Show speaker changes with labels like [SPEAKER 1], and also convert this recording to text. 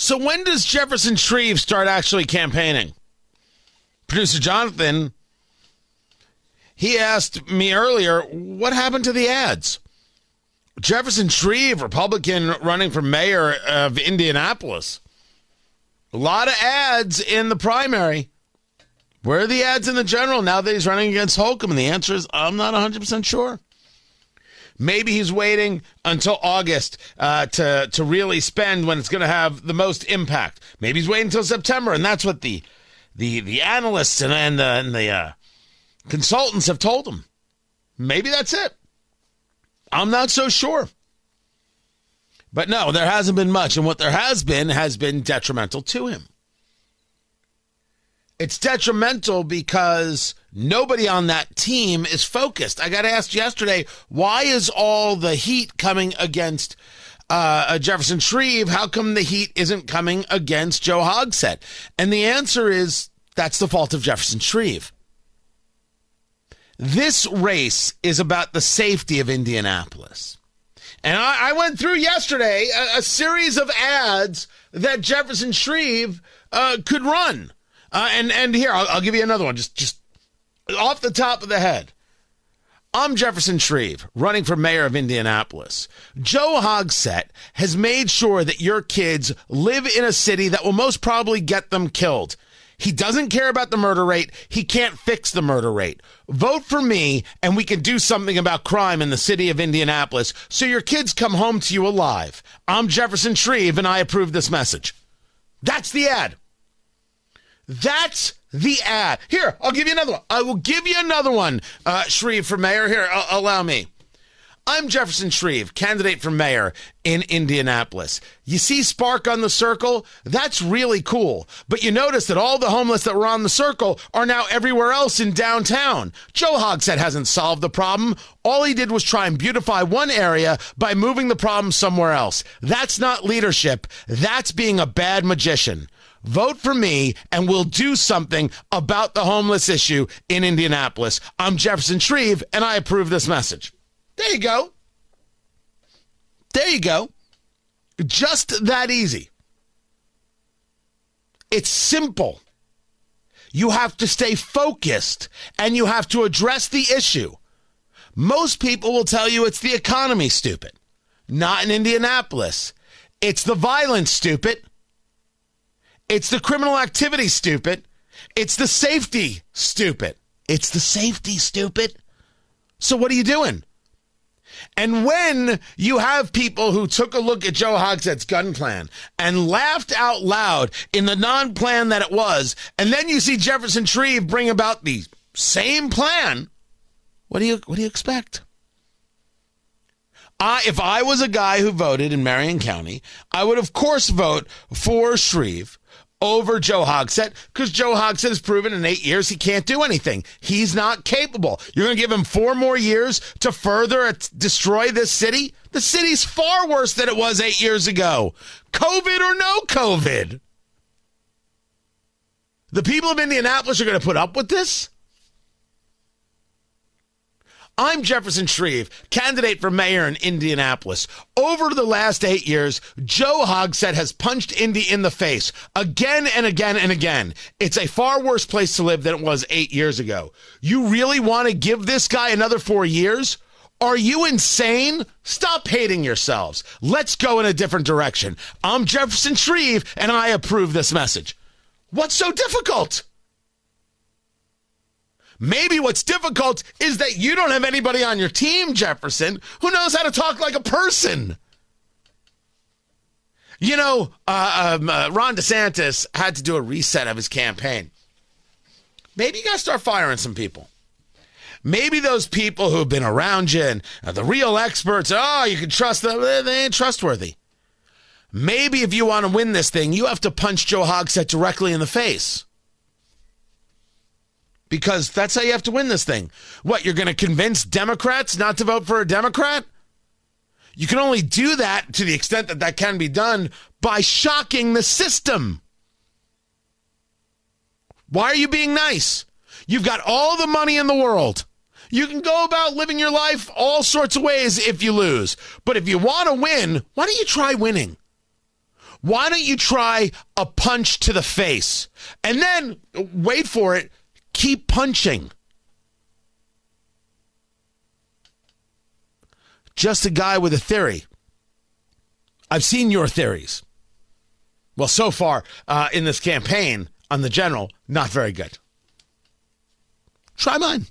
[SPEAKER 1] So when does Jefferson Shreve start actually campaigning? Producer Jonathan, he asked me earlier, what happened to the ads? Jefferson Shreve, Republican running for mayor of Indianapolis. A lot of ads in the primary. Where are the ads in the general now that he's running against Holcomb? And the answer is I'm not 100% sure. Maybe he's waiting until August uh, to to really spend when it's going to have the most impact. Maybe he's waiting until September, and that's what the the the analysts and, and the, and the uh, consultants have told him. Maybe that's it. I'm not so sure. But no, there hasn't been much, and what there has been has been detrimental to him. It's detrimental because nobody on that team is focused. I got asked yesterday, why is all the heat coming against uh, Jefferson Shreve? How come the heat isn't coming against Joe Hogsett? And the answer is that's the fault of Jefferson Shreve. This race is about the safety of Indianapolis. And I, I went through yesterday a, a, series of ads that Jefferson Shreve uh, could run. Uh, and and here I'll, I'll give you another one, just just off the top of the head. I'm Jefferson Shreve, running for mayor of Indianapolis. Joe Hogsett has made sure that your kids live in a city that will most probably get them killed. He doesn't care about the murder rate. He can't fix the murder rate. Vote for me, and we can do something about crime in the city of Indianapolis so your kids come home to you alive. I'm Jefferson Shreve, and I approve this message. That's the ad. That's the ad. Here, I'll give you another one. I will give you another one, uh, Shreve for mayor. Here, uh, allow me. I'm Jefferson Shreve, candidate for mayor in Indianapolis. You see Spark on the circle? That's really cool. But you notice that all the homeless that were on the circle are now everywhere else in downtown. Joe Hogsett hasn't solved the problem. All he did was try and beautify one area by moving the problem somewhere else. That's not leadership. That's being a bad magician. Vote for me and we'll do something about the homeless issue in Indianapolis. I'm Jefferson Shreve and I approve this message. There you go. There you go. Just that easy. It's simple. You have to stay focused and you have to address the issue. Most people will tell you it's the economy, stupid. Not in Indianapolis. It's the violence, stupid. It's the criminal activity, stupid. It's the safety, stupid. It's the safety, stupid. So what are you doing? And when you have people who took a look at Joe Hogsett's gun plan and laughed out loud in the non plan that it was, and then you see Jefferson Shreve bring about the same plan, what do you what do you expect? I, if I was a guy who voted in Marion County, I would of course vote for Shreve over Joe Hogsett because Joe Hogsett has proven in eight years he can't do anything. He's not capable. You're going to give him four more years to further destroy this city? The city's far worse than it was eight years ago. COVID or no COVID. The people of Indianapolis are going to put up with this? I'm Jefferson Shreve, candidate for mayor in Indianapolis. Over the last eight years, Joe Hogsett has punched Indy in the face again and again and again. It's a far worse place to live than it was eight years ago. You really want to give this guy another four years? Are you insane? Stop hating yourselves. Let's go in a different direction. I'm Jefferson Shreve, and I approve this message. What's so difficult? Maybe what's difficult is that you don't have anybody on your team, Jefferson, who knows how to talk like a person. You know, uh, um, uh, Ron DeSantis had to do a reset of his campaign. Maybe you got to start firing some people. Maybe those people who've been around you and uh, the real experts, oh, you can trust them, they ain't trustworthy. maybe if you want to win this thing, you have to punch Joe Hogsett directly in the face. Because that's how you have to win this thing. What, you're going to convince Democrats not to vote for a Democrat? You can only do that to the extent that that can be done by shocking the system. Why are you being nice? You've got all the money in the world. You can go about living your life all sorts of ways if you lose. But if you want to win, why don't you try winning? Why don't you try a punch to the face? And then wait for it, keep punching. Just a guy with a theory. I've seen your theories. Well, so far uh, in this campaign on the general, not very good. Try mine.